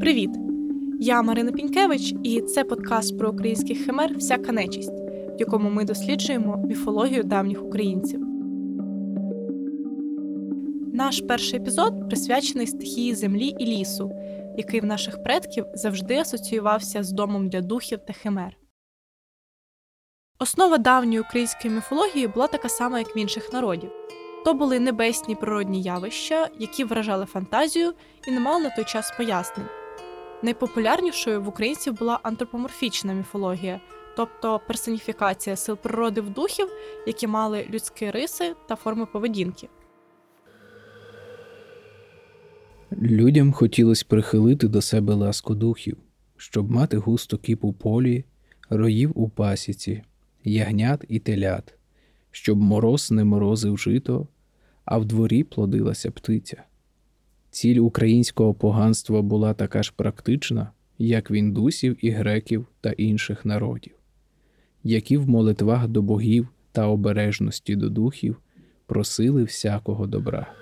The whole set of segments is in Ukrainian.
Привіт! Я Марина Пінькевич, і це подкаст про українських химер Всяка нечість, в якому ми досліджуємо міфологію давніх українців. Наш перший епізод присвячений стихії землі і лісу, який в наших предків завжди асоціювався з домом для духів та химер. Основа давньої української міфології була така сама, як в інших народів. То були небесні природні явища, які вражали фантазію і не мали на той час пояснень. Найпопулярнішою в українців була антропоморфічна міфологія, тобто персоніфікація сил природи в духів, які мали людські риси та форми поведінки. Людям хотілося прихилити до себе ласку духів, щоб мати густо кіп у полі, роїв у пасіці, ягнят і телят, щоб мороз не морозив жито, а в дворі плодилася птиця. Ціль українського поганства була така ж практична, як в індусів і греків та інших народів, які в молитвах до богів та обережності до духів просили всякого добра.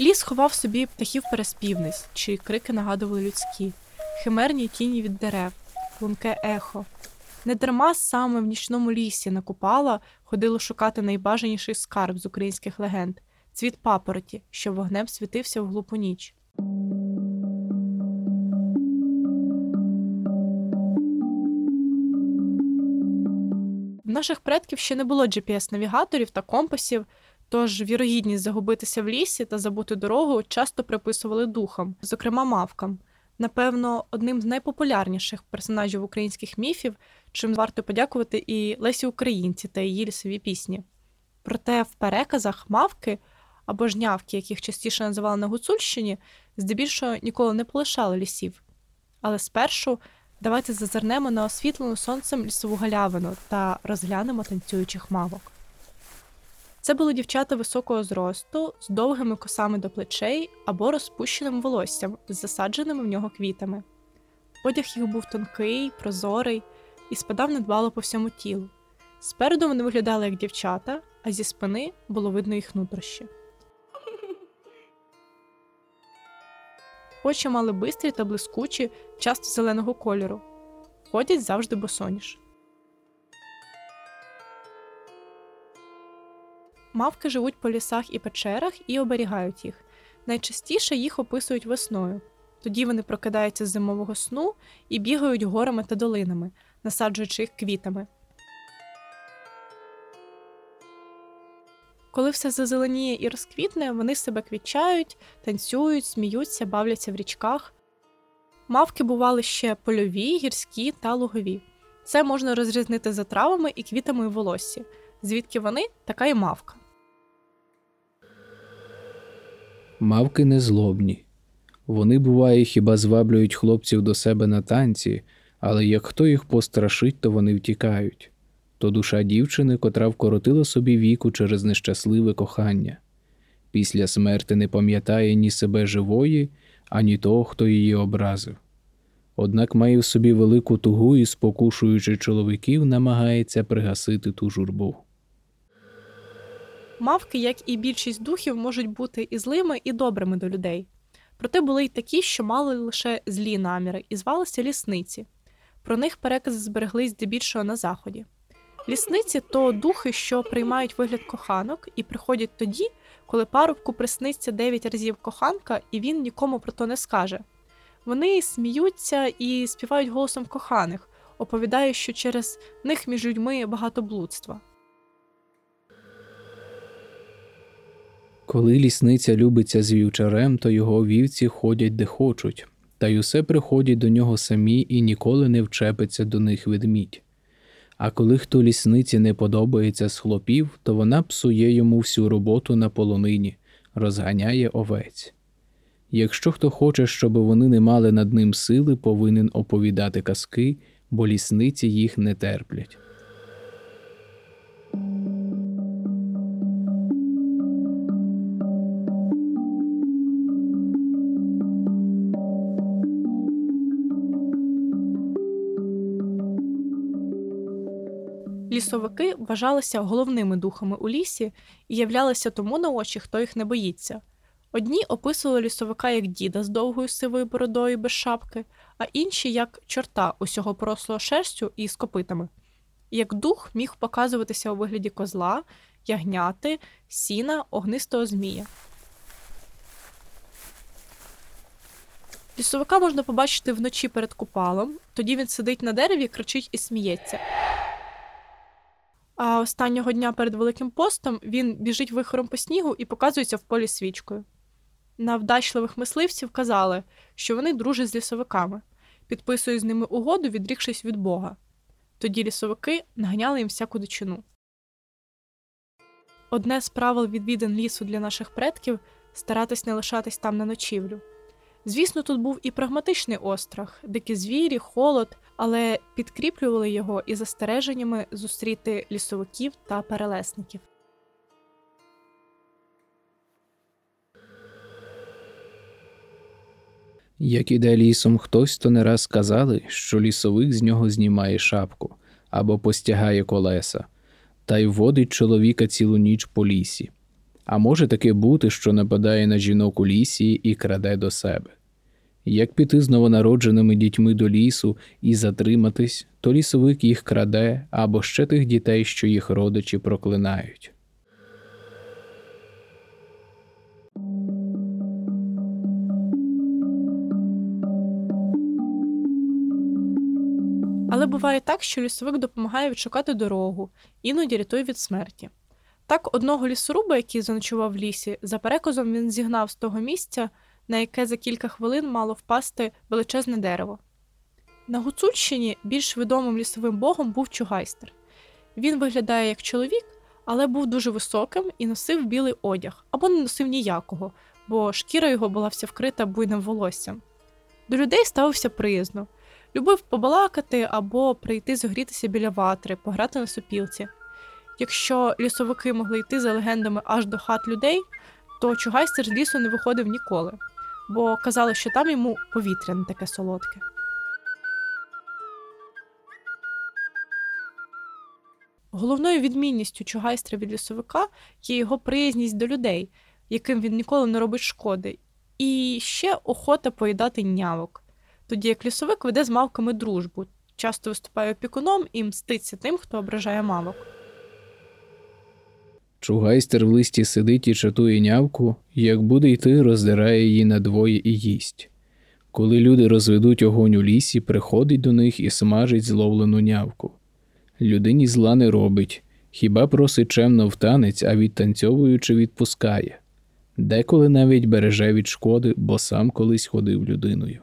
Ліс ховав собі птахів переспівниць, чиї крики нагадували людські, химерні тіні від дерев, лунке ехо. Недарма саме в нічному лісі на Купала ходило шукати найбажаніший скарб з українських легенд цвіт папороті, що вогнем світився в глупу ніч. В наших предків ще не було GPS-навігаторів та компасів, тож вірогідність загубитися в лісі та забути дорогу часто приписували духам, зокрема мавкам. Напевно, одним з найпопулярніших персонажів українських міфів, чим варто подякувати і Лесі Українці та її лісові пісні. Проте в переказах мавки або жнявки, яких частіше називали на Гуцульщині, здебільшого ніколи не полишали лісів. Але спершу давайте зазирнемо на освітлену сонцем лісову галявину та розглянемо танцюючих мавок. Це були дівчата високого зросту з довгими косами до плечей або розпущеним волоссям з засадженими в нього квітами. Одяг їх був тонкий, прозорий і спадав недбало по всьому тілу. Спереду вони виглядали як дівчата, а зі спини було видно їх нутрощі. Очі мали бистрі та блискучі, часто зеленого кольору. Ходять завжди босоніж. Мавки живуть по лісах і печерах і оберігають їх. Найчастіше їх описують весною. Тоді вони прокидаються з зимового сну і бігають горами та долинами, насаджуючи їх квітами. Коли все зазеленіє і розквітне, вони себе квітчають, танцюють, сміються, бавляться в річках. Мавки бували ще польові, гірські та лугові. Це можна розрізнити за травами і квітами у волоссі. Звідки вони така й мавка. Мавки незлобні. Вони, буває, хіба зваблюють хлопців до себе на танці, але як хто їх пострашить, то вони втікають то душа дівчини, котра вкоротила собі віку через нещасливе кохання. Після смерти не пам'ятає ні себе живої, ані того, хто її образив. Однак має в собі велику тугу і, спокушуючи чоловіків, намагається пригасити ту журбу. Мавки, як і більшість духів, можуть бути і злими, і добрими до людей. Проте були й такі, що мали лише злі наміри, і звалися лісниці. Про них перекази збереглись здебільшого на заході. Лісниці то духи, що приймають вигляд коханок, і приходять тоді, коли парубку присниться дев'ять разів коханка, і він нікому про то не скаже. Вони сміються і співають голосом коханих, оповідають, що через них між людьми багато блудства. Коли лісниця любиться з вівчарем, то його вівці ходять де хочуть, та й усе приходять до нього самі і ніколи не вчепиться до них ведмідь. А коли хто лісниці не подобається з хлопів, то вона псує йому всю роботу на полонині, розганяє овець. Якщо хто хоче, щоб вони не мали над ним сили, повинен оповідати казки, бо лісниці їх не терплять. Лісовики вважалися головними духами у лісі і являлися тому на очі, хто їх не боїться. Одні описували лісовика як діда з довгою сивою бородою без шапки, а інші як чорта усього порослого шерстю і з копитами. Як дух міг показуватися у вигляді козла, ягняти, сіна, огнистого змія. Лісовика можна побачити вночі перед купалом, тоді він сидить на дереві, кричить і сміється. А останнього дня перед Великим постом він біжить вихором по снігу і показується в полі свічкою. На вдачливих мисливців казали, що вони дружать з лісовиками, підписують з ними угоду, відрікшись від Бога. Тоді лісовики наганяли їм всяку дичину. Одне з правил відвідин лісу для наших предків старатись не лишатись там на ночівлю. Звісно, тут був і прагматичний острах, дикі звірі, холод, але підкріплювали його і застереженнями зустріти лісовиків та перелесників. Як іде лісом хтось, то не раз казали, що лісовик з нього знімає шапку або постягає колеса, та й водить чоловіка цілу ніч по лісі. А може таке бути, що нападає на жінок у лісі і краде до себе. Як піти з новонародженими дітьми до лісу і затриматись, то лісовик їх краде або ще тих дітей, що їх родичі проклинають. Але буває так, що лісовик допомагає відшукати дорогу, іноді рятує від смерті. Так, одного лісоруба, який заночував в лісі, за переказом він зігнав з того місця, на яке за кілька хвилин мало впасти величезне дерево. На Гуцульщині більш відомим лісовим богом був Чугайстер. Він виглядає як чоловік, але був дуже високим і носив білий одяг або не носив ніякого, бо шкіра його була вся вкрита буйним волоссям. До людей ставився приязно, любив побалакати або прийти зогрітися біля ватри, пограти на сопілці. Якщо лісовики могли йти за легендами аж до хат людей, то Чугайстер з лісу не виходив ніколи, бо казали, що там йому повітря не таке солодке. Головною відмінністю Чугайстра від лісовика є його приязність до людей, яким він ніколи не робить шкоди, і ще охота поїдати нявок, тоді як лісовик веде з мавками дружбу, часто виступає опікуном і мститься тим, хто ображає мавок. Чугайстер в листі сидить і чатує нявку, як буде йти, роздирає її надвоє і їсть. Коли люди розведуть огонь у лісі, приходить до них і смажить зловлену нявку. Людині зла не робить, хіба просить чемно в танець, а відтанцьовуючи відпускає. Деколи навіть береже від шкоди, бо сам колись ходив людиною.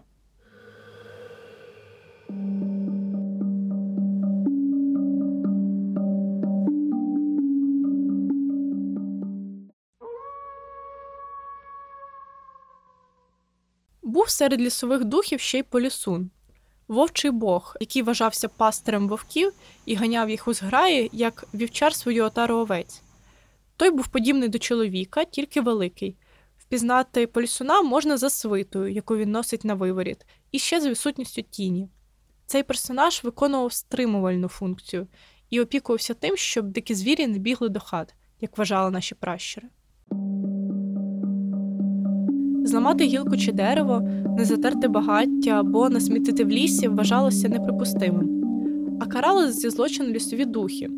Був серед лісових духів ще й полісун, вовчий бог, який вважався пастирем вовків і ганяв їх у зграї, як вівчар свою отару овець. Той був подібний до чоловіка, тільки великий. Впізнати полісуна можна за свитою, яку він носить на виворіт, і ще з відсутністю тіні. Цей персонаж виконував стримувальну функцію і опікувався тим, щоб дикі звірі не бігли до хат, як вважали наші пращури. Зламати гілку чи дерево, не затерти багаття або насмітити в лісі вважалося неприпустимим. А карали зі злочину лісові духи.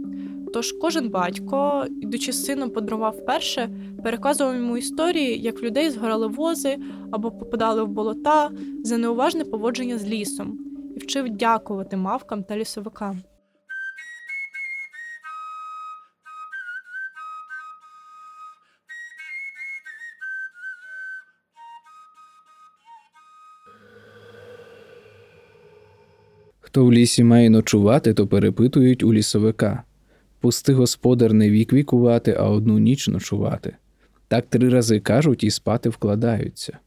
Тож кожен батько, ідучи з сином по дрова вперше, переказував йому історії, як в людей згорали вози або попадали в болота за неуважне поводження з лісом, і вчив дякувати мавкам та лісовикам. Хто в лісі має ночувати, то перепитують у лісовика. Пусти господар не вік вікувати, а одну ніч ночувати. Так три рази кажуть і спати вкладаються.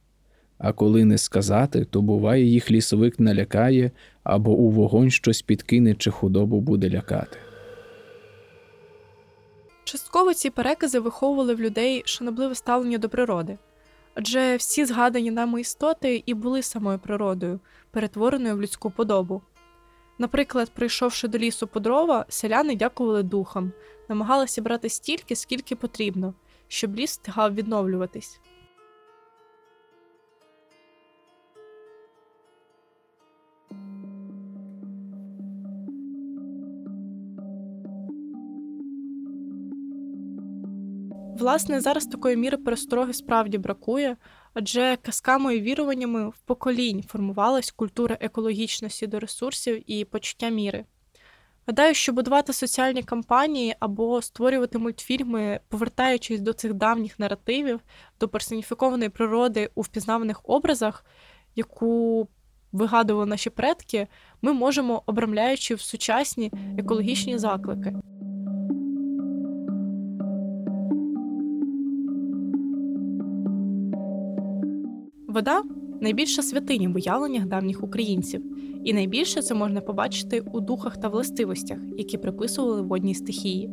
А коли не сказати, то буває, їх лісовик налякає або у вогонь щось підкине чи худобу буде лякати. Частково ці перекази виховували в людей шанобливе ставлення до природи, адже всі згадані нами істоти і були самою природою, перетвореною в людську подобу. Наприклад, прийшовши до лісу по дрова, селяни дякували духам, намагалися брати стільки, скільки потрібно, щоб ліс встигав відновлюватись. Власне, зараз такої міри перестороги справді бракує, адже казками і віруваннями в поколінь формувалась культура екологічності до ресурсів і почуття міри. Гадаю, що будувати соціальні кампанії або створювати мультфільми, повертаючись до цих давніх наративів, до персоніфікованої природи у впізнаваних образах, яку вигадували наші предки, ми можемо обрамляючи в сучасні екологічні заклики. Вода найбільша святиня в уявленнях давніх українців, і найбільше це можна побачити у духах та властивостях, які приписували водній стихії.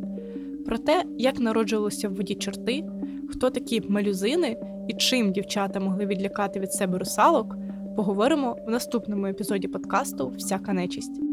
Про те, як народжувалися в воді чорти, хто такі малюзини і чим дівчата могли відлякати від себе русалок, поговоримо в наступному епізоді подкасту Всяка нечисть.